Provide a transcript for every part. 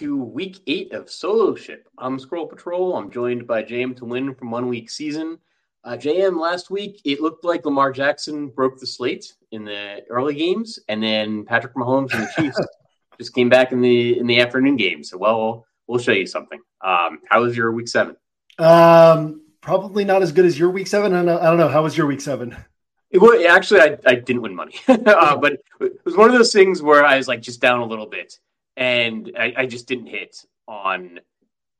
To week eight of Solo Ship. I'm Squirrel Patrol. I'm joined by JM to win from one week season. Uh, JM, last week it looked like Lamar Jackson broke the slate in the early games, and then Patrick Mahomes and the Chiefs just came back in the in the afternoon game. So, well, we'll show you something. Um, how was your week seven? Um, probably not as good as your week seven. I don't know. I don't know. How was your week seven? It was actually I, I didn't win money, uh, but it was one of those things where I was like just down a little bit and I, I just didn't hit on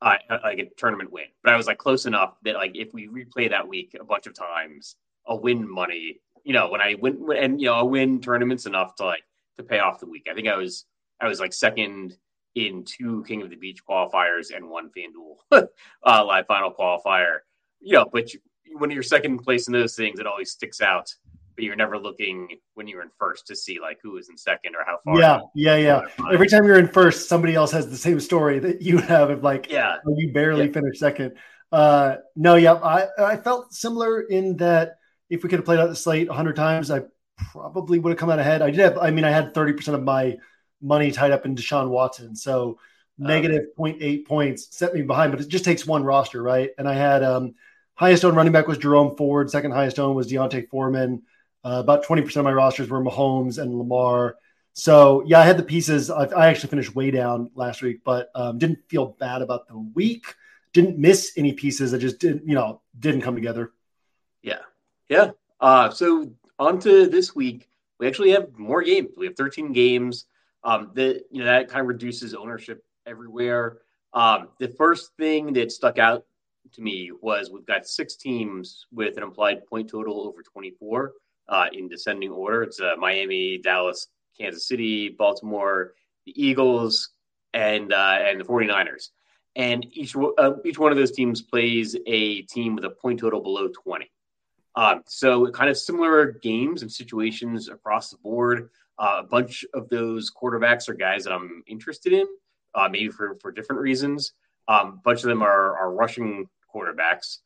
uh, like a tournament win. But I was like close enough that like if we replay that week a bunch of times, I'll win money. You know, when I win and you know I'll win tournaments enough to like to pay off the week. I think I was I was like second in two King of the Beach qualifiers and one FanDuel uh, live final qualifier. You know, but you, when you're second place in those things, it always sticks out but you're never looking when you're in first to see like who is in second or how far. Yeah, yeah, yeah. Every time you're in first, somebody else has the same story that you have of like, yeah, oh, you barely yeah. finished second. Uh, no, yeah, I I felt similar in that if we could have played out the slate hundred times, I probably would have come out ahead. I did have, I mean, I had thirty percent of my money tied up in Deshaun Watson, so negative 0.8 points set me behind. But it just takes one roster, right? And I had um highest owned running back was Jerome Ford, second highest owned was D'Onta Foreman. Uh, about 20% of my rosters were Mahomes and Lamar. So, yeah, I had the pieces. I, I actually finished way down last week, but um, didn't feel bad about the week. Didn't miss any pieces. that just didn't, you know, didn't come together. Yeah. Yeah. Uh, so, on to this week. We actually have more games. We have 13 games. Um, that, you know, that kind of reduces ownership everywhere. Um, the first thing that stuck out to me was we've got six teams with an implied point total over 24 uh, in descending order. It's uh, Miami, Dallas, Kansas City, Baltimore, the Eagles, and uh, and the 49ers. And each uh, each one of those teams plays a team with a point total below 20. Um, so kind of similar games and situations across the board. Uh, a bunch of those quarterbacks are guys that I'm interested in, uh, maybe for for different reasons. Um, a bunch of them are are rushing quarterbacks,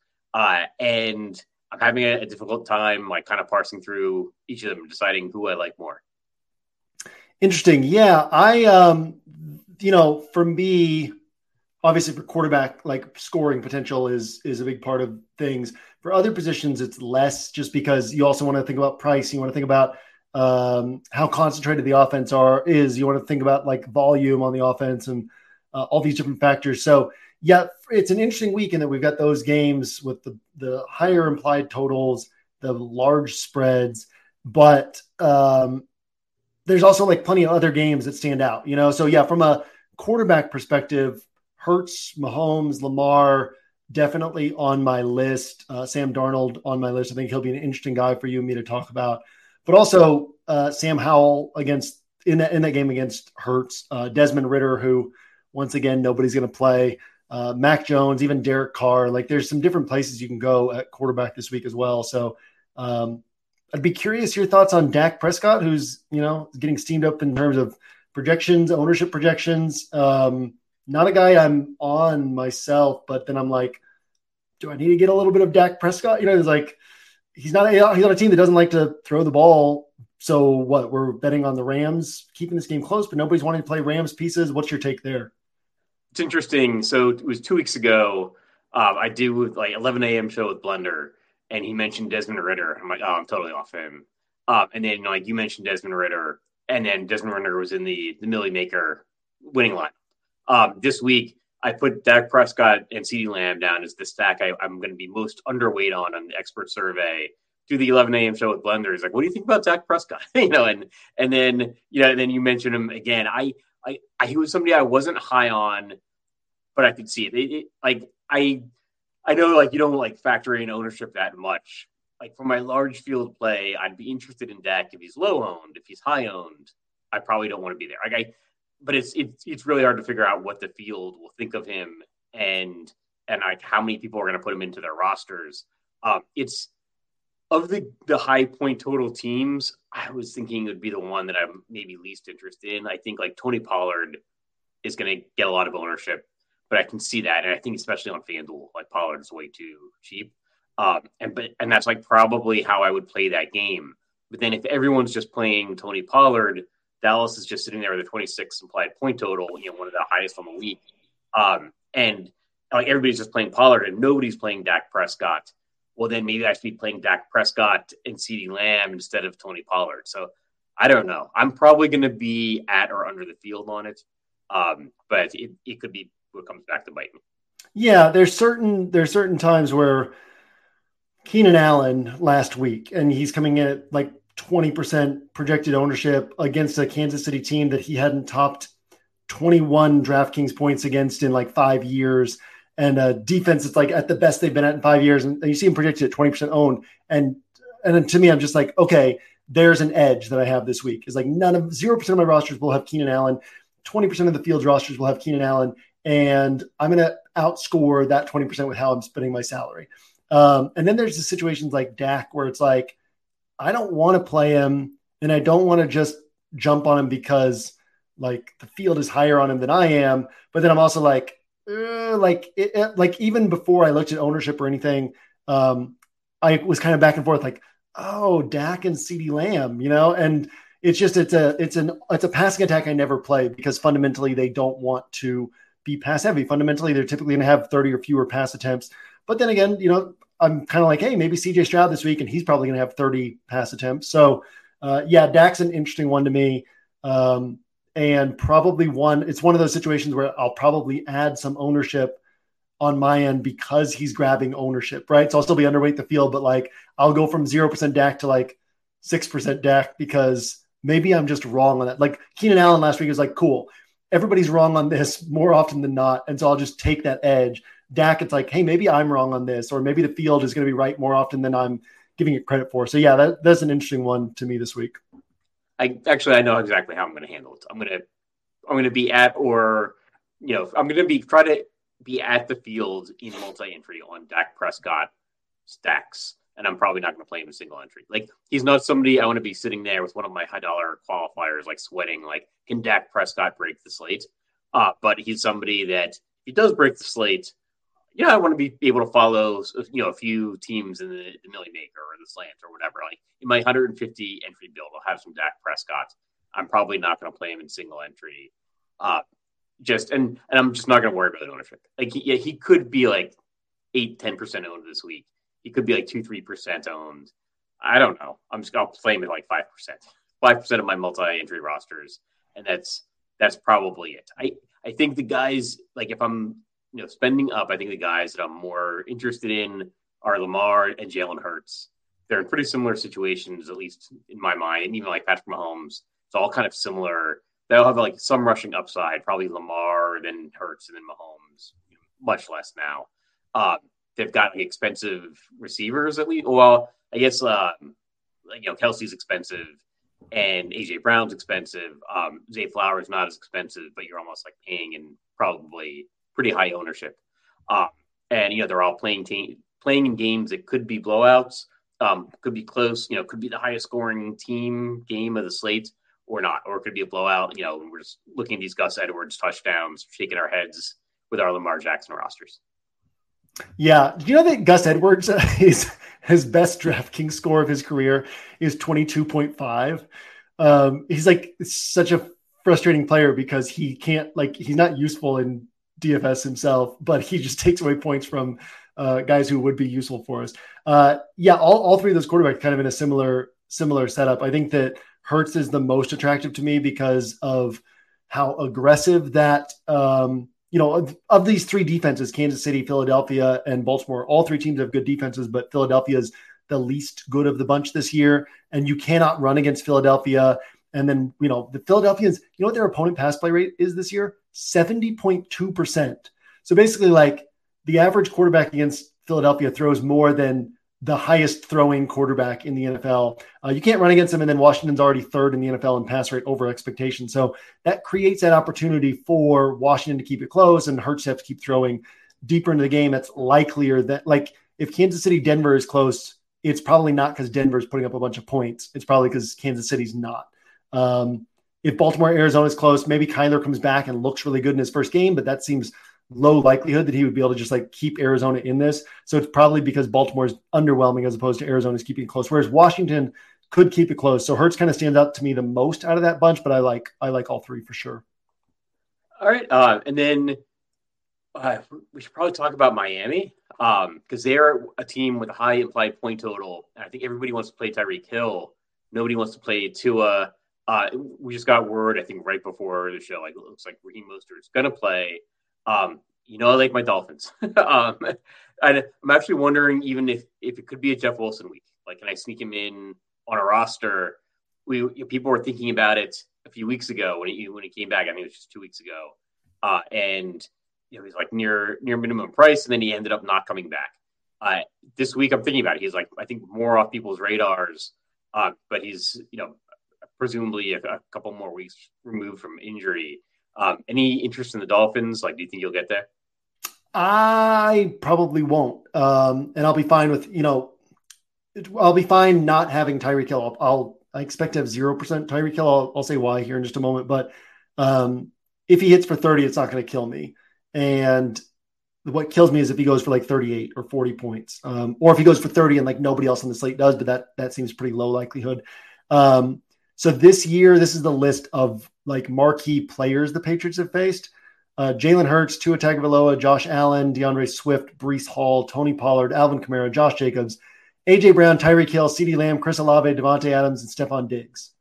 and I'm having a, a difficult time, like kind of parsing through each of them, deciding who I like more. Interesting. Yeah, I, um, you know, for me, obviously for quarterback, like scoring potential is is a big part of things. For other positions, it's less, just because you also want to think about price. You want to think about um, how concentrated the offense are is. You want to think about like volume on the offense and uh, all these different factors. So yeah, it's an interesting week in that we've got those games with the the higher implied totals, the large spreads, but um, there's also like plenty of other games that stand out, you know. So yeah, from a quarterback perspective, Hurts, Mahomes, Lamar, definitely on my list. Uh, Sam Darnold on my list. I think he'll be an interesting guy for you and me to talk about. But also uh, Sam Howell against in that in that game against Hurts, uh, Desmond Ridder, who once again nobody's going to play uh, Mac Jones, even Derek Carr. Like there's some different places you can go at quarterback this week as well. So um, I'd be curious your thoughts on Dak Prescott, who's you know getting steamed up in terms of projections, ownership projections. Um, not a guy I'm on myself, but then I'm like, do I need to get a little bit of Dak Prescott? You know, it's like he's not a, he's on a team that doesn't like to throw the ball. So what? We're betting on the Rams keeping this game close, but nobody's wanting to play Rams pieces. What's your take there? It's interesting. So it was two weeks ago. Um, I did with like 11 a.m. show with Blender, and he mentioned Desmond Ridder. I'm like, oh, I'm totally off him. Um, and then like you mentioned Desmond Ridder, and then Desmond Ridder was in the the Milly Maker winning line. Um, this week, I put Dak Prescott and CeeDee Lamb down as the stack I, am going to be most underweight on on the expert survey. Do the 11 a.m. show with Blender. He's like, "What do you think about Dak Prescott?" you know, and and then you know, and then you mentioned him again. I, I, I he was somebody I wasn't high on but I could see it. it, it like I I know like you don't like factor in ownership that much. Like for my large field play, I'd be interested in Dak if he's low owned. If he's high owned, I probably don't want to be there. Like I, but it's it's it's really hard to figure out what the field will think of him and and like how many people are going to put him into their rosters. Um, it's of the the high point total teams. I was thinking it would be the one that I'm maybe least interested in. I think like Tony Pollard is going to get a lot of ownership but I can see that, and I think especially on FanDuel, like Pollard is way too cheap. Um, and but and that's like probably how I would play that game. But then if everyone's just playing Tony Pollard, Dallas is just sitting there with a 26 implied point total, you know, one of the highest on the week. Um, and like everybody's just playing Pollard and nobody's playing Dak Prescott. Well, then maybe I should be playing Dak Prescott and CeeDee Lamb instead of Tony Pollard. So I don't know. I'm probably going to be at or under the field on it. Um, but it, it could be what comes back to bite me. Yeah, there's certain there's certain times where Keenan Allen last week, and he's coming in at like 20% projected ownership against a Kansas City team that he hadn't topped 21 DraftKings points against in like five years. And a defense it's like at the best they've been at in five years. And you see him projected at 20% owned. And and then to me, I'm just like, okay, there's an edge that I have this week. Is like none of zero percent of my rosters will have Keenan Allen. 20% of the field's rosters will have Keenan Allen and I'm going to outscore that 20% with how I'm spending my salary. Um, and then there's the situations like Dak where it's like, I don't want to play him and I don't want to just jump on him because like the field is higher on him than I am. But then I'm also like, uh, like, it, it, like even before I looked at ownership or anything, um, I was kind of back and forth like, oh, Dak and CeeDee Lamb, you know, and it's just it's a it's an it's a passing attack I never play because fundamentally they don't want to be pass heavy. Fundamentally, they're typically going to have 30 or fewer pass attempts. But then again, you know, I'm kind of like, hey, maybe CJ Stroud this week, and he's probably going to have 30 pass attempts. So, uh, yeah, Dak's an interesting one to me. Um, and probably one, it's one of those situations where I'll probably add some ownership on my end because he's grabbing ownership, right? So I'll still be underweight the field, but like I'll go from 0% Dak to like 6% Dak because maybe I'm just wrong on that. Like Keenan Allen last week was like, cool everybody's wrong on this more often than not. And so I'll just take that edge. Dak, it's like, hey, maybe I'm wrong on this, or maybe the field is going to be right more often than I'm giving it credit for. So yeah, that, that's an interesting one to me this week. I actually I know exactly how I'm going to handle it. I'm going to I'm going to be at or you know I'm going to be try to be at the field in multi-entry on Dak Prescott stacks and I'm probably not going to play him in single entry. Like he's not somebody I want to be sitting there with one of my high dollar qualifiers, like sweating, like can Dak Prescott break the slate? Uh, but he's somebody that he does break the slate, yeah, I want to be able to follow, you know, a few teams in the, the Milly Maker or the Slant or whatever. Like in my 150 entry build, I'll have some Dak Prescott. I'm probably not going to play him in single entry. Uh, just and and I'm just not going to worry about the ownership. Like he, yeah, he could be like eight, 10 percent owned this week he could be like two, three percent owned. I don't know. I'm just gonna play at like five percent, five percent of my multi-entry rosters, and that's that's probably it. I I think the guys like if I'm you know spending up, I think the guys that I'm more interested in are Lamar and Jalen Hurts. They're in pretty similar situations, at least in my mind, and even like Patrick Mahomes. It's all kind of similar. They'll have like some rushing upside, probably Lamar, then Hurts, and then Mahomes. much less now. Um, they've gotten expensive receivers at least. Well, I guess uh, you know Kelce's expensive and AJ Brown's expensive. Um, Zay Flowers not as expensive, but you're almost like paying in probably pretty high ownership. Um, and you know they're all playing team playing in games that could be blowouts. Um, could be close. You know, could be the highest scoring team game of the slate or not, or it could be a blowout. You know, we're just looking at these Gus Edwards touchdowns, shaking our heads with our Lamar Jackson rosters. Yeah, you know that Gus Edwards, his his best DraftKings score of his career is twenty two point five. Um, he's like such a frustrating player because he can't like he's not useful in DFS himself, but he just takes away points from uh, guys who would be useful for us. Uh, yeah, all, all three of those quarterbacks kind of in a similar similar setup. I think that Hurts is the most attractive to me because of how aggressive that um, you know of, of, these three defenses kansas city philadelphia and baltimore all three teams have good defenses but philadelphia is the least good of the bunch this year and you cannot run against philadelphia. And then you know the philadelphians you know what their opponent pass play rate is this year? 70.2% so basically like the average quarterback against philadelphia throws more than the highest throwing quarterback in the NFL. Uh, you can't run against him, and then Washington's already third in the NFL in pass rate over expectation. So that creates that opportunity for Washington to keep it close and Hurts have to keep throwing deeper into the game. That's likelier that, like, if Kansas City Denver is close, it's probably not because Denver's putting up a bunch of points. It's probably because Kansas City's not. Um, if Baltimore Arizona is close, maybe Kyler comes back and looks really good in his first game, but that seems low likelihood that he would be able to just like keep Arizona in this. So it's probably because Baltimore is underwhelming as opposed to Arizona's keeping it close. Whereas Washington could keep it close. So Hurts kind of stands out to me the most out of that bunch, but I like I like all three for sure. All right, uh, and then uh, we should probably talk about Miami because um, they're a team with a high implied point total. I think everybody wants to play Tyreek Hill. Nobody wants to play Tua. Uh, we just got word, I think, right before the show. Like it looks like Raheem Mostert's going to play. Um, you know, I like my Dolphins. um, I, am actually wondering even if if it could be a Jeff Wilson week. Like, can I sneak him in on a roster? We people were thinking about it a few weeks ago when he when he came back. I think it was just two weeks ago, uh, and you know he's like near near minimum price, and then he ended up not coming back. Uh, this week, I'm thinking about it. He's like I think more off people's radars, uh, but he's you know presumably a, a couple more weeks removed from injury. Um, any interest in the Dolphins? Like, do you think you'll get there? I probably won't, um, and I'll be fine with you know, I'll be fine not having Tyreek Hill. I'll, I'll I expect to have zero percent Tyreek Hill. I'll, I'll, say why here in just a moment, but um, if he hits for thirty, it's not going to kill me. And what kills me is if he goes for like 38 or 40 points, um, or if he goes for 30 and like nobody else on the slate does, but that that seems pretty low likelihood. Um, so this year, this is the list of like marquee players the Patriots have faced. Uh, Jalen Hurts, Tua Tagovailoa, Josh Allen, D'Andre Swift, Breece Hall, Tony Pollard, Alvin Kamara, Josh Jacobs, AJ Brown, Tyreek Hill, CeeDee Lamb, Chris Olave, Davante Adams, and Stefon Diggs.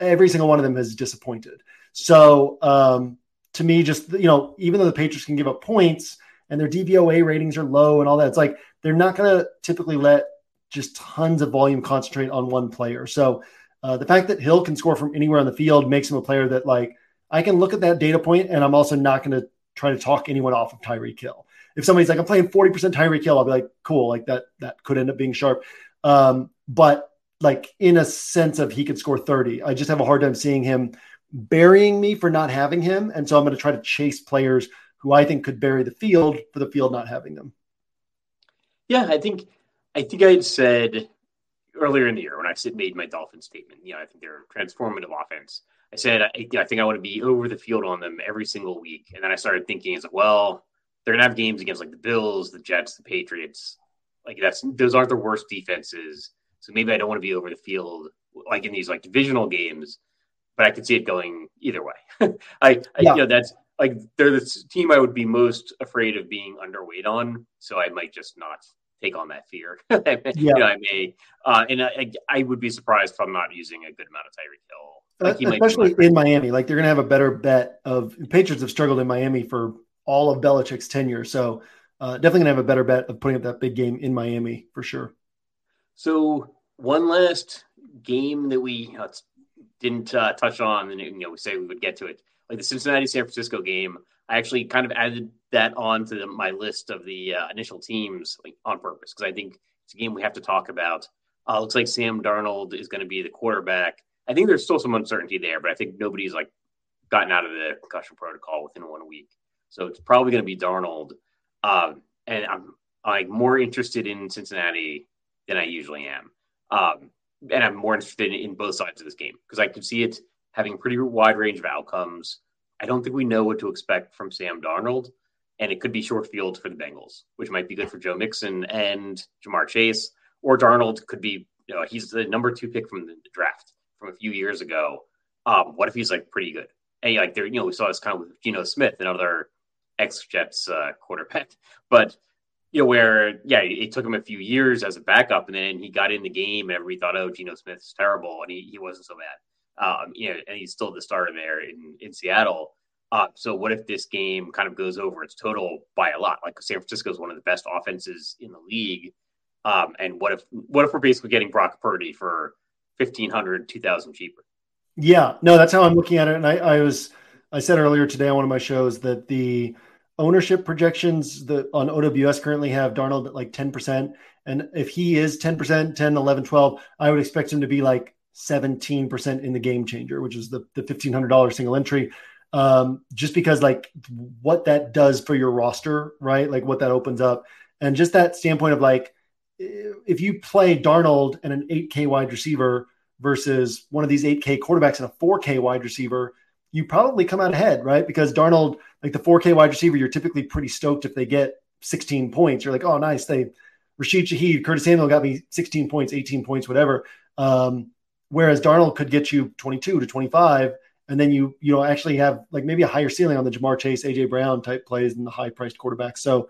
Every single one of them has disappointed. So um, to me, just you know, even though the Patriots can give up points and their DVOA ratings are low and all that, it's like they're not going to typically let just tons of volume concentrate on one player. So uh, the fact that Hill can score from anywhere on the field makes him a player that like I can look at that data point, and I'm also not going to try to talk anyone off of Tyreek Hill. If somebody's like, I'm playing 40% Tyreek Hill, I'll be like, cool, like that that could end up being sharp. Um, but like in a sense of he could score 30, I just have a hard time seeing him burying me for not having him, and so I'm going to try to chase players who I think could bury the field for the field not having them. Yeah, I think I think I had said earlier in the year when I made my Dolphin statement. You know, I think they're a transformative offense. I said I, you know, I think I want to be over the field on them every single week, and then I started thinking, is well, they're gonna have games against like the Bills, the Jets, the Patriots. Like that's those aren't the worst defenses. So maybe I don't want to be over the field like in these like divisional games, but I could see it going either way. I, I yeah. you know that's like they're the team I would be most afraid of being underweight on. So I might just not take on that fear. yeah. You know, I may, uh, and I, I, would be surprised if I'm not using a good amount of Tyreek Hill. Like uh, especially in Miami, like they're going to have a better bet of Patriots have struggled in Miami for all of Belichick's tenure, so uh, definitely going to have a better bet of putting up that big game in Miami for sure. So one last game that we uh, didn't uh, touch on, and you know, we say we would get to it, like the Cincinnati San Francisco game. I actually kind of added that on to my list of the uh, initial teams like, on purpose because I think it's a game we have to talk about. Uh, looks like Sam Darnold is going to be the quarterback. I think there's still some uncertainty there, but I think nobody's like gotten out of the concussion protocol within one week, so it's probably going to be Darnold. Um, and I'm like more interested in Cincinnati than I usually am. Um, and I'm more interested in both sides of this game because I can see it having pretty wide range of outcomes. I don't think we know what to expect from Sam Darnold, and it could be short field for the Bengals, which might be good for Joe Mixon and Ja'Marr Chase, or Darnold could be, you know, he's the number two pick from the draft from a few years ago. Um, what if he's like pretty good? And like there, you know, we saw this kind of with Geno Smith, another ex Jets uh, quarterback, but you know, where yeah, it took him a few years as a backup, and then he got in the game, and everybody thought, oh, Geno Smith's terrible, and he, he wasn't so bad. Um, you know, and he's still the starter there in in Seattle. Uh, so what if this game kind of goes over its total by a lot? Like San Francisco is one of the best offenses in the league. Um, and what if what if we're basically getting Brock Purdy for 1500 2000 cheaper? Yeah, no, that's how I'm looking at it. And I, I was I said earlier today on one of my shows that the ownership projections that on OWS currently have Darnold at like 10%. And if he is 10%, 10, 11, 12, I would expect him to be like 17% in the game changer, which is the, the $1,500 single entry. Um, just because like what that does for your roster, right? Like what that opens up. And just that standpoint of like, if you play Darnold and an 8K wide receiver versus one of these 8K quarterbacks and a 4K wide receiver, you probably come out ahead, right? Because Darnold, like the 4K wide receiver, you're typically pretty stoked if they get 16 points. You're like, oh, nice. They Rashid Shaheed, Curtis Samuel got me 16 points, 18 points, whatever. Um, whereas Darnold could get you 22 to 25, and then you you know actually have like maybe a higher ceiling on the Ja'Marr Chase, AJ Brown type plays and the high priced quarterbacks. So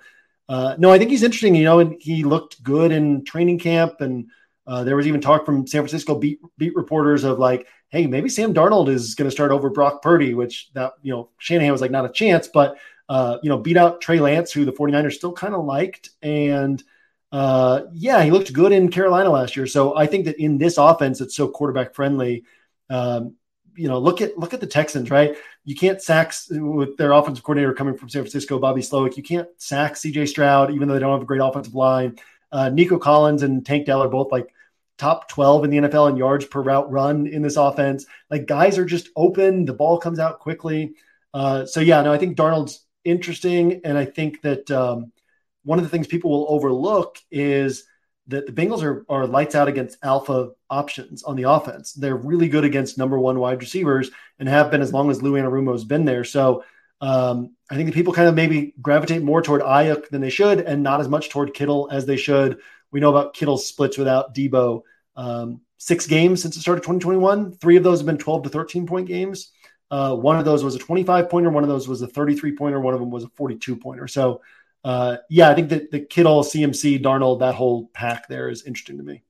uh, no, I think he's interesting. You know, and he looked good in training camp, and uh, there was even talk from San Francisco beat beat reporters of like hey, maybe Sam Darnold is going to start over Brock Purdy, which that, you know, Shanahan was like, not a chance, but, uh, you know, beat out Trey Lance, who the 49ers still kind of liked. And, uh, yeah, he looked good in Carolina last year. So I think that in this offense, it's so quarterback friendly. Um, you know, look at look at the Texans, right? You can't sack with their offensive coordinator coming from San Francisco, Bobby Slowik. You can't sack C.J. Stroud, even though they don't have a great offensive line. Uh, Nico Collins and Tank Dell are both like top 12 in the NFL in yards per route run in this offense. Like guys are just open, the ball comes out quickly. Uh, so yeah, no, I think Darnold's interesting, and I think that um, one of the things people will overlook is that the Bengals are, are lights out against alpha options on the offense. They're really good against number one wide receivers and have been as long as Lou Anarumo has been there. So um, I think that people kind of maybe gravitate more toward Aiyuk than they should, and not as much toward Kittle as they should. We know about Kittle's splits without Deebo. Um, six games since the start of 2021. Three of those have been 12 to 13 point games. Uh, one of those was a 25 pointer. One of those was a 33 pointer. One of them was a 42 pointer. So, uh, yeah, I think that the Kittle, CMC, Darnold, that whole pack there is interesting to me.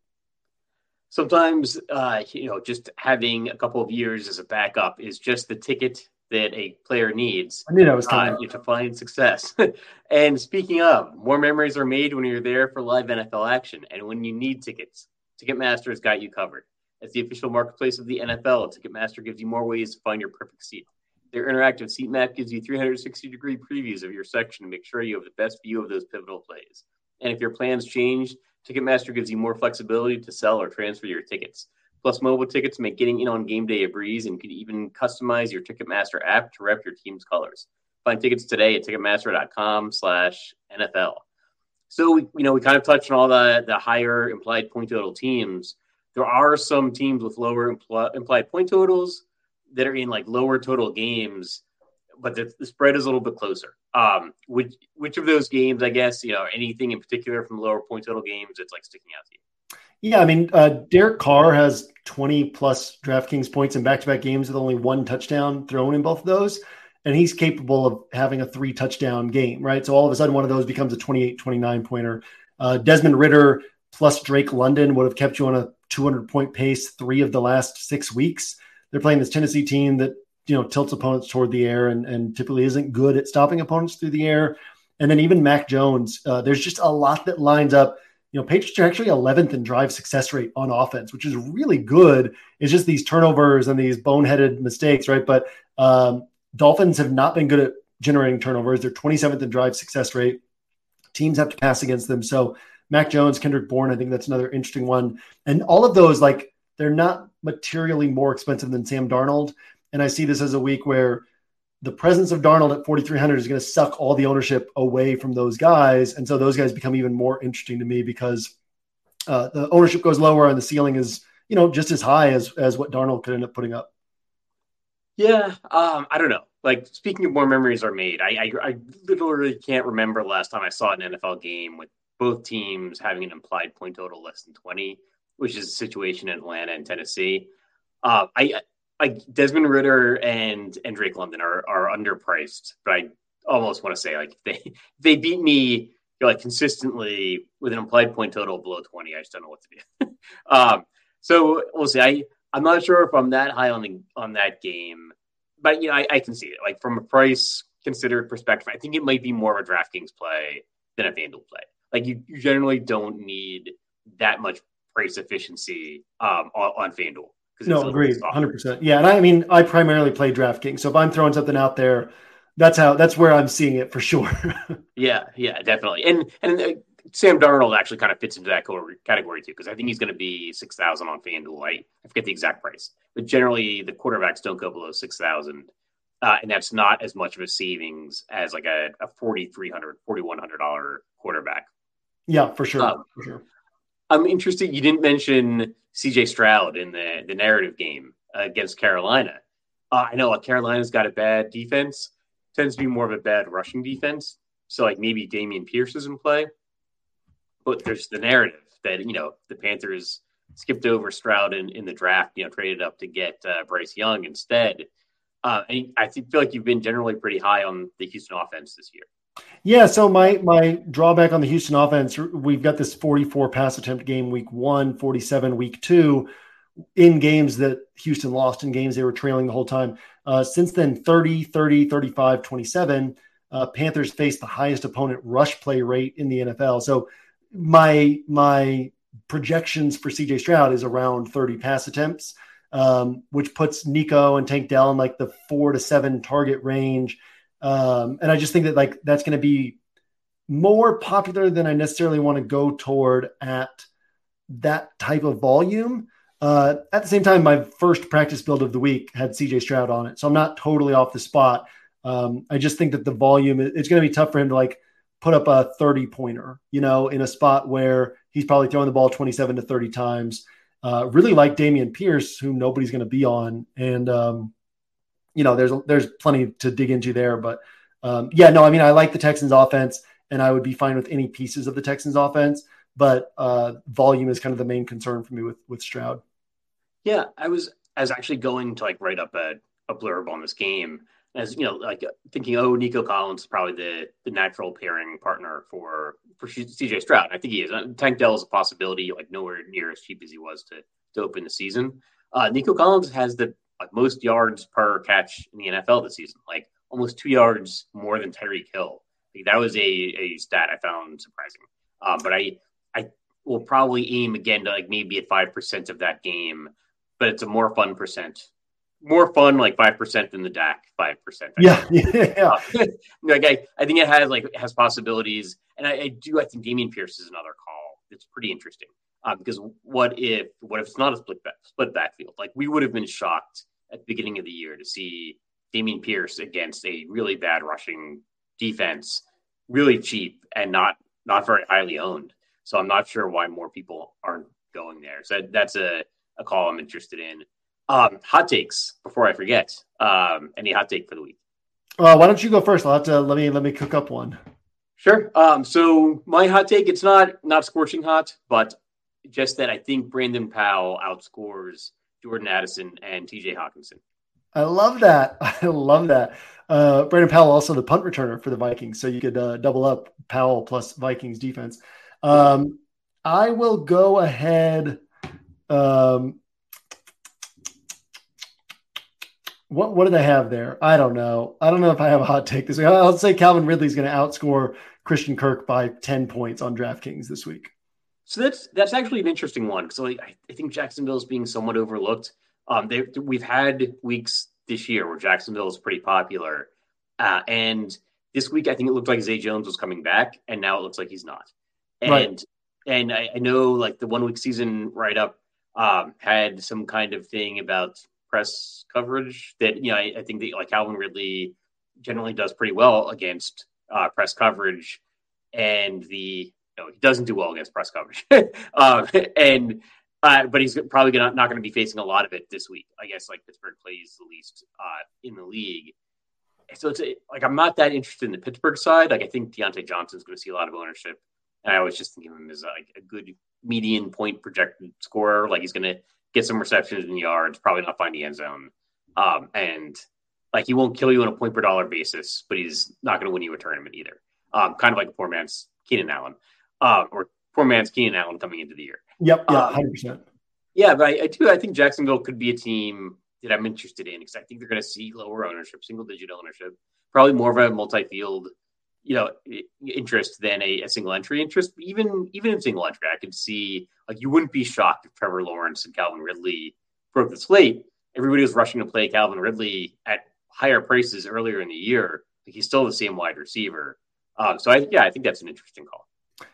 Sometimes, uh, you know, just having a couple of years as a backup is just the ticket that a player needs. I knew that was coming uh, to find success. and speaking of, more memories are made when you're there for live NFL action and when you need tickets. Ticketmaster has got you covered. As the official marketplace of the NFL, Ticketmaster gives you more ways to find your perfect seat. Their interactive seat map gives you 360 degree previews of your section to make sure you have the best view of those pivotal plays. And if your plans change, Ticketmaster gives you more flexibility to sell or transfer your tickets. Plus, mobile tickets make getting in on game day a breeze and can even customize your Ticketmaster app to rep your team's colors. Find tickets today at Ticketmaster.com slash NFL. So, we, you know, we kind of touched on all the, the higher implied point total teams. There are some teams with lower impl- implied point totals that are in like lower total games, but the, the spread is a little bit closer. Um, which which of those games, I guess, you know, anything in particular from lower point total games that's like sticking out to you? Yeah, I mean, uh, Derek Carr has 20 plus DraftKings points in back to back games with only one touchdown thrown in both of those. And he's capable of having a three touchdown game, right? So all of a sudden, one of those becomes a 28 29 pointer. Uh, Desmond Ridder plus Drake London would have kept you on a 200 point pace three of the last six weeks. They're playing this Tennessee team that you know tilts opponents toward the air and, and typically isn't good at stopping opponents through the air. And then even Mac Jones, uh, there's just a lot that lines up you know, Patriots are actually 11th in drive success rate on offense, which is really good. It's just these turnovers and these boneheaded mistakes, right? But um, Dolphins have not been good at generating turnovers. They're 27th in drive success rate. Teams have to pass against them. So Mac Jones, Kendrick Bourne, I think that's another interesting one. And all of those, like, they're not materially more expensive than Sam Darnold. And I see this as a week where the presence of Darnold at 4,300 is going to suck all the ownership away from those guys. And so those guys become even more interesting to me because uh, the ownership goes lower and the ceiling is you know just as high as as what Darnold could end up putting up. Yeah, um, I don't know. Like speaking of more memories are made, I, I I literally can't remember last time I saw an NFL game with both teams having an implied point total less than twenty, which is a situation in Atlanta and Tennessee. Uh, I like Desmond Ridder and and Drake London are are underpriced, but I almost want to say like if they they beat me like consistently with an implied point total below 20 i just don't know what to do. Um, so we'll see. I i'm not sure if i'm that high on the on that game but you know I, I, can see it. Like from a price considered perspective i think it might be more of a draftkings play than a fanduel play. Like you, you generally don't need that much price efficiency um, on, on fanduel no agreed 100% yeah and i mean i primarily play draftkings so if i'm throwing something out there that's how that's where I'm seeing it for sure. yeah, yeah, definitely. And and uh, Sam Darnold actually kind of fits into that category too because I think he's going to be six thousand on FanDuel. I, I forget the exact price, but generally the quarterbacks don't go below six thousand, uh, and that's not as much of a savings as like a, a forty three hundred, forty one hundred dollar quarterback. Yeah, for sure. Um, for sure. I'm interested. You didn't mention C.J. Stroud in the the narrative game uh, against Carolina. Uh, I know Carolina's got a bad defense tends to be more of a bad rushing defense. So like maybe Dameon Pierce is in play, but there's the narrative that you know the Panthers skipped over Stroud in, in the draft, you know, traded up to get uh, Bryce Young instead. Uh, and I feel like you've been generally pretty high on the Houston offense this year. Yeah, so my my drawback on the Houston offense, we've got this 44 pass attempt game week one, 47 week two, in games that Houston lost, in games they were trailing the whole time. Uh, since then, 30, 30, 35, 27, uh, Panthers faced the highest opponent rush play rate in the NFL. So my my projections for CJ Stroud is around 30 pass attempts, um, which puts Nico and Tank Dell in like the four to seven target range. Um, and I just think that like that's going to be more popular than I necessarily want to go toward at that type of volume. Uh, at the same time, my first practice build of the week had CJ Stroud on it, so I'm not totally off the spot. Um, I just think that the volume it's going to be tough for him to like put up a 30 pointer, you know, in a spot where he's probably throwing the ball 27 to 30 times. Uh, really like Dameon Pierce, whom nobody's going to be on, and um, you know, there's there's plenty to dig into there. But um, yeah, no, I mean, I like the Texans' offense, and I would be fine with any pieces of the Texans' offense. But uh, volume is kind of the main concern for me with with Stroud. Yeah, I was I was actually going to like write up a, a blurb on this game as you know, like thinking, oh, Nico Collins is probably the the natural pairing partner for for CJ Stroud. I think he is. Uh, Tank Dell is a possibility, like nowhere near as cheap as he was to to open the season. Uh, Nico Collins has the like, most yards per catch in the NFL this season, like almost two yards more than Tyreek Hill. Like, that was a, a stat I found surprising. Uh, but I I will probably aim again to like maybe at five percent of that game but it's a more fun percent. More fun, like five percent than the Dak five percent. Yeah, yeah. like I, I think it has like it has possibilities, and I, I do. I think Dameon Pierce is another call. It's pretty interesting uh, because what if what if it's not a split back, split backfield? Like we would have been shocked at the beginning of the year to see Dameon Pierce against a really bad rushing defense, really cheap and not not very highly owned. So I'm not sure why more people aren't going there. So that's a a call I'm interested in. Um, hot takes before I forget. Um, any hot take for the week? Uh, why don't you go first? I'll have to let me let me cook up one. Sure. Um, so my hot take, it's not not scorching hot, but just that I think Brandon Powell outscores Jordan Addison and TJ Hockenson. I love that. I love that. Uh, Brandon Powell also the punt returner for the Vikings, so you could uh, double up Powell plus Vikings defense. Um, I will go ahead. Um, what what do they have there? I don't know. I don't know if I have a hot take this week. I'll say Calvin Ridley's going to outscore Christian Kirk by ten points on DraftKings this week. So that's that's actually an interesting one because like, I think Jacksonville is being somewhat overlooked. Um, they, we've had weeks this year where Jacksonville is pretty popular, uh, and this week I think it looked like Zay Jones was coming back, and now it looks like he's not. And right. and I, I know like the one week season write up um, had some kind of thing about press coverage that you know I, I think that like Calvin Ridley generally does pretty well against uh, press coverage, and the know, he doesn't do well against press coverage, um, and uh, but he's probably gonna, not going to be facing a lot of it this week. I guess like Pittsburgh plays the least uh, in the league, so it's like I'm not that interested in the Pittsburgh side. Like I think Diontae Johnson's going to see a lot of ownership, and I was just thinking of him as like a good median point projected scorer. Like he's going to get some receptions in yards, probably not find the end zone, um, and like he won't kill you on a point per dollar basis, but he's not going to win you a tournament either. Um, kind of like a poor man's Keenan Allen, uh, or poor man's Keenan Allen coming into the year. Yep, yeah, um, hundred um, percent. Yeah, but I, I, do. I think Jacksonville could be a team that I'm interested in because I think they're going to see lower ownership, single digit ownership, probably more of a multi field, you know, interest than a, a, single entry interest. Even even in single entry, I could see like you wouldn't be shocked if Trevor Lawrence and Calvin Ridley broke the slate. Everybody was rushing to play Calvin Ridley at higher prices earlier in the year. Like he's still the same wide receiver. Um, so I yeah, I think that's an interesting call.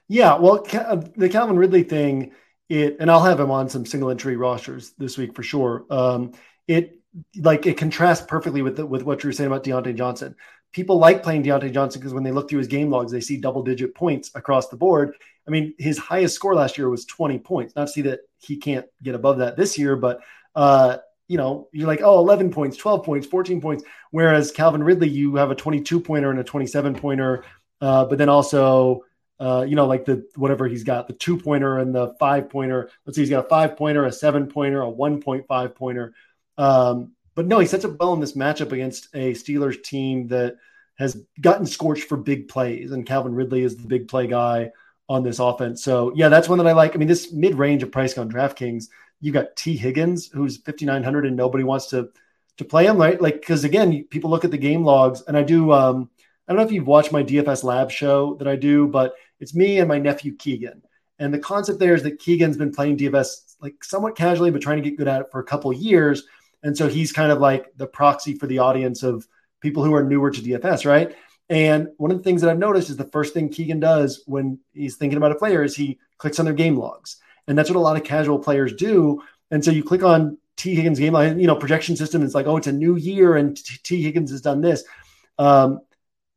Yeah, well, the Calvin Ridley thing, it and I'll have him on some single entry rosters this week for sure. Um, it like it contrasts perfectly with the, with what you were saying about Diontae Johnson. People like playing Diontae Johnson because when they look through his game logs, they see double digit points across the board. I mean, his highest score last year was 20 points. Not to see that he can't get above that this year, but uh, you know, you're like, oh, 11 points, 12 points, 14 points. Whereas Calvin Ridley, you have a 22 pointer and a 27 pointer, uh, but then also, uh, you know, like the whatever he's got, the two pointer and the five pointer. Let's see, he's got a five pointer, a seven pointer, a 1.5 pointer. Um, but no, he sets up well in this matchup against a Steelers team that has gotten scorched for big plays, and Calvin Ridley is the big play guy on this offense. So yeah, that's one that I like. I mean, this mid range of price on DraftKings, you've got Tee Higgins, who's 5,900 and nobody wants to, to play him, right? Like, cause again, people look at the game logs and I do, um, I don't know if you've watched my DFS lab show that I do, but it's me and my nephew Keegan. And the concept there is that Keegan's been playing DFS like somewhat casually, but trying to get good at it for a couple years. And so he's kind of like the proxy for the audience of people who are newer to DFS, right? And one of the things that I've noticed is the first thing Keegan does when he's thinking about a player is he clicks on their game logs. And that's what a lot of casual players do. And so you click on Tee Higgins game line, you know, projection system. It's like, oh, it's a new year and Tee Higgins has done this. Um,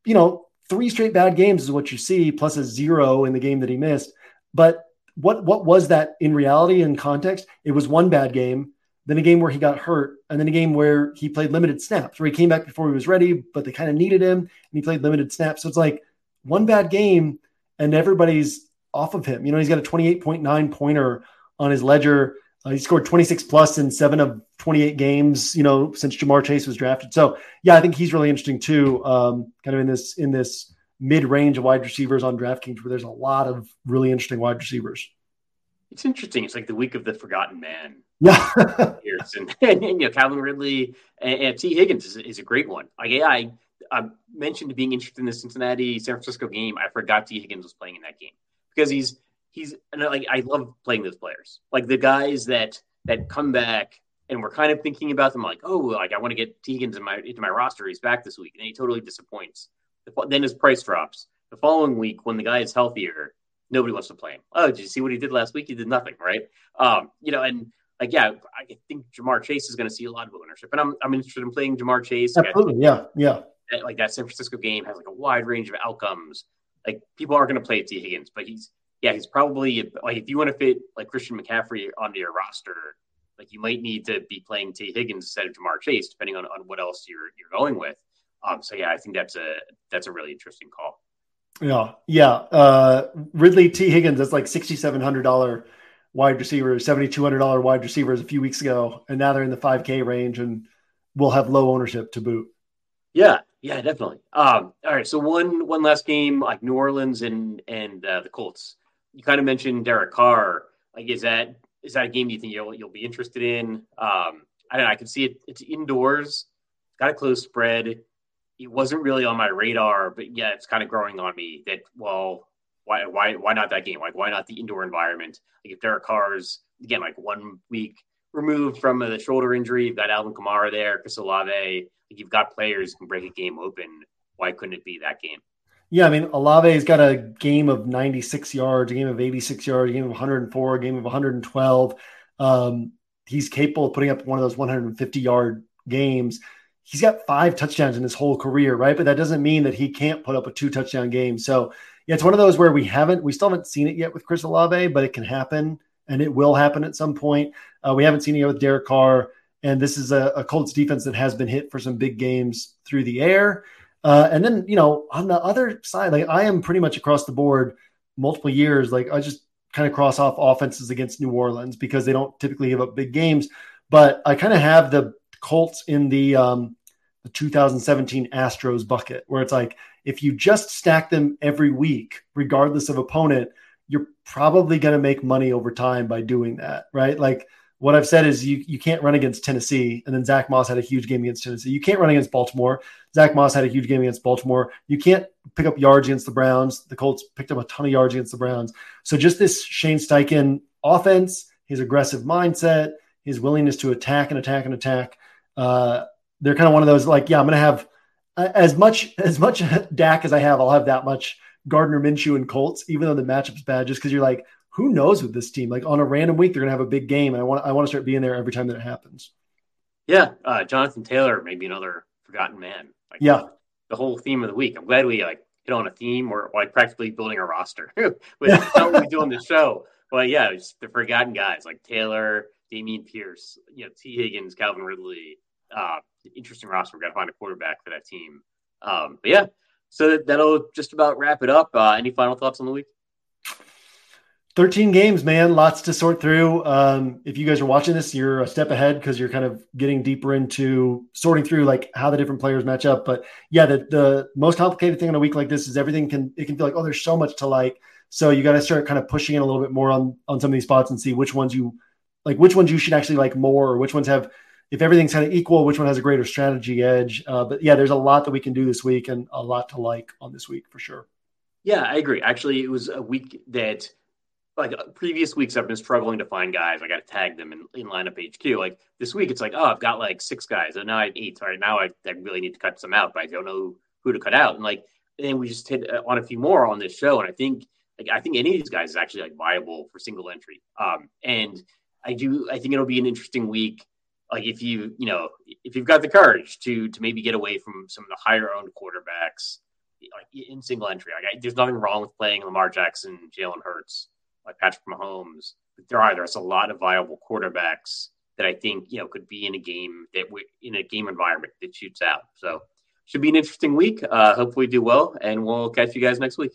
you know, three straight bad games is what you see, plus a zero in the game that he missed. But what what was that in reality and context? It was one bad game then a game where he got hurt, and then a game where he played limited snaps, where he came back before he was ready, but they kind of needed him, and he played limited snaps. So it's like one bad game, and everybody's off of him. You know, he's got a 28.9 pointer on his ledger. Uh, he scored 26 plus in seven of 28 games, you know, since Ja'Marr Chase was drafted. So yeah, I think he's really interesting too. Um, kind of in this in this mid range of wide receivers on DraftKings, where there's a lot of really interesting wide receivers. It's interesting. It's like the week of the forgotten man. Yeah. and, and, you know, Calvin Ridley and, and Tee Higgins is, is, a great one. Like, yeah, I, I mentioned being interested in the Cincinnati San Francisco game. I forgot Tee Higgins was playing in that game because he's, he's, like, I love playing those players. Like the guys that, that come back and we're kind of thinking about them like, oh, like I want to get Tee Higgins my, into my roster. He's back this week. And he totally disappoints. Then his price drops. The following week, when the guy is healthier, nobody wants to play him. Oh, did you see what he did last week? He did nothing, right? Um, you know, and like, yeah, I think Ja'Marr Chase is going to see a lot of ownership, and I'm I'm interested in playing Ja'Marr Chase. Absolutely, yeah, yeah. like that San Francisco game has like a wide range of outcomes. Like people aren't going to play Tee Higgins, but he's yeah, he's probably like if you want to fit like Christian McCaffrey onto your roster, like you might need to be playing Tee Higgins instead of Ja'Marr Chase, depending on, on what else you're you're going with. Um, so yeah, I think that's a that's a really interesting call. Yeah, yeah. Uh, Ridley Tee Higgins, that's like sixty seven hundred dollar wide receiver, seventy two hundred dollar wide receivers a few weeks ago, and now they're in the five K range and will have low ownership to boot. Yeah, yeah, definitely. Um, all right, so one one last game like New Orleans and and uh, the Colts. You kind of mentioned Derek Carr. Like, is that is that a game you think you'll you'll be interested in? Um, I don't know. I can see it. It's indoors. Got a close spread it wasn't really on my radar, but yeah, it's kind of growing on me that well, why why why not that game? Like why not the indoor environment? Like if Derek Carr's again like one week removed from the shoulder injury, you've got Alvin Kamara there, Chris Olave, like you've got players who can break a game open. Why couldn't it be that game? Yeah, I mean Olave's got a game of 96 yards, a game of 86 yards, a game of 104, a game of 112. Um, he's capable of putting up one of those 150 yard games he's got five touchdowns in his whole career, right? But that doesn't mean that he can't put up a two touchdown game. So, yeah, it's one of those where we haven't, we still haven't seen it yet with Chris Olave, but it can happen and it will happen at some point. Uh, we haven't seen it yet with Derek Carr, and this is a, a, Colts defense that has been hit for some big games through the air. Uh, and then, you know, on the other side, like I am pretty much across the board multiple years, like I just kind of cross off offenses against New Orleans because they don't typically give up big games. But I kind of have the Colts in the um, the 2017 Astros bucket, where it's like if you just stack them every week, regardless of opponent, you're probably going to make money over time by doing that, right? Like what I've said is you you can't run against Tennessee, and then Zack Moss had a huge game against Tennessee. You can't run against Baltimore. Zack Moss had a huge game against Baltimore. You can't pick up yards against the Browns. The Colts picked up a ton of yards against the Browns. So just this Shane Steichen offense, his aggressive mindset, his willingness to attack and attack and attack. Uh, they're kind of one of those like, yeah, I'm going to have as much as much Dak as I have. I'll have that much Gardner Minshew and Colts, even though the matchup's bad, just because you're like, who knows with this team? Like on a random week, they're going to have a big game, and I want I want to start being there every time that it happens. Yeah, uh, Jonathan Taylor, maybe another forgotten man. Like, yeah, the whole theme of the week. I'm glad we like hit on a theme. We're like practically building a roster with how we do on the show. But yeah, just the forgotten guys like Taylor, Dameon Pierce, you know, Tee Higgins, Calvin Ridley. Uh, interesting roster. We got to find a quarterback for that team. Um, but yeah, so that'll just about wrap it up. Uh, any final thoughts on the week? 13 games, man. Lots to sort through. Um, if you guys are watching this, you're a step ahead because you're kind of getting deeper into sorting through like how the different players match up. But yeah, the, the most complicated thing on a week like this is everything can it can feel like oh, there's so much to like. So you got to start kind of pushing in a little bit more on on some of these spots and see which ones you like, which ones you should actually like more, or which ones have if everything's kind of equal, which one has a greater strategy edge. Uh, but yeah, there's a lot that we can do this week and a lot to like on this week for sure. Yeah, I agree. Actually, it was a week that, like uh, previous weeks, I've been struggling to find guys. I got to tag them in, in lineup HQ. Like this week, it's like, oh, I've got like six guys, and now I have eight. All right, now I, I really need to cut some out, but I don't know who to cut out. And like, and we just hit uh, on a few more on this show, and I think, like, I think any of these guys is actually like viable for single entry. Um, and I do, I think it'll be an interesting week like if you you know if you've got the courage to to maybe get away from some of the higher owned quarterbacks like in single entry like I, there's nothing wrong with playing lamar jackson jalen hurts like patrick mahomes there are there's a lot of viable quarterbacks that i think you know could be in a game that we in a game environment that shoots out. So should be an interesting week. Uh hopefully do well and we'll catch you guys next week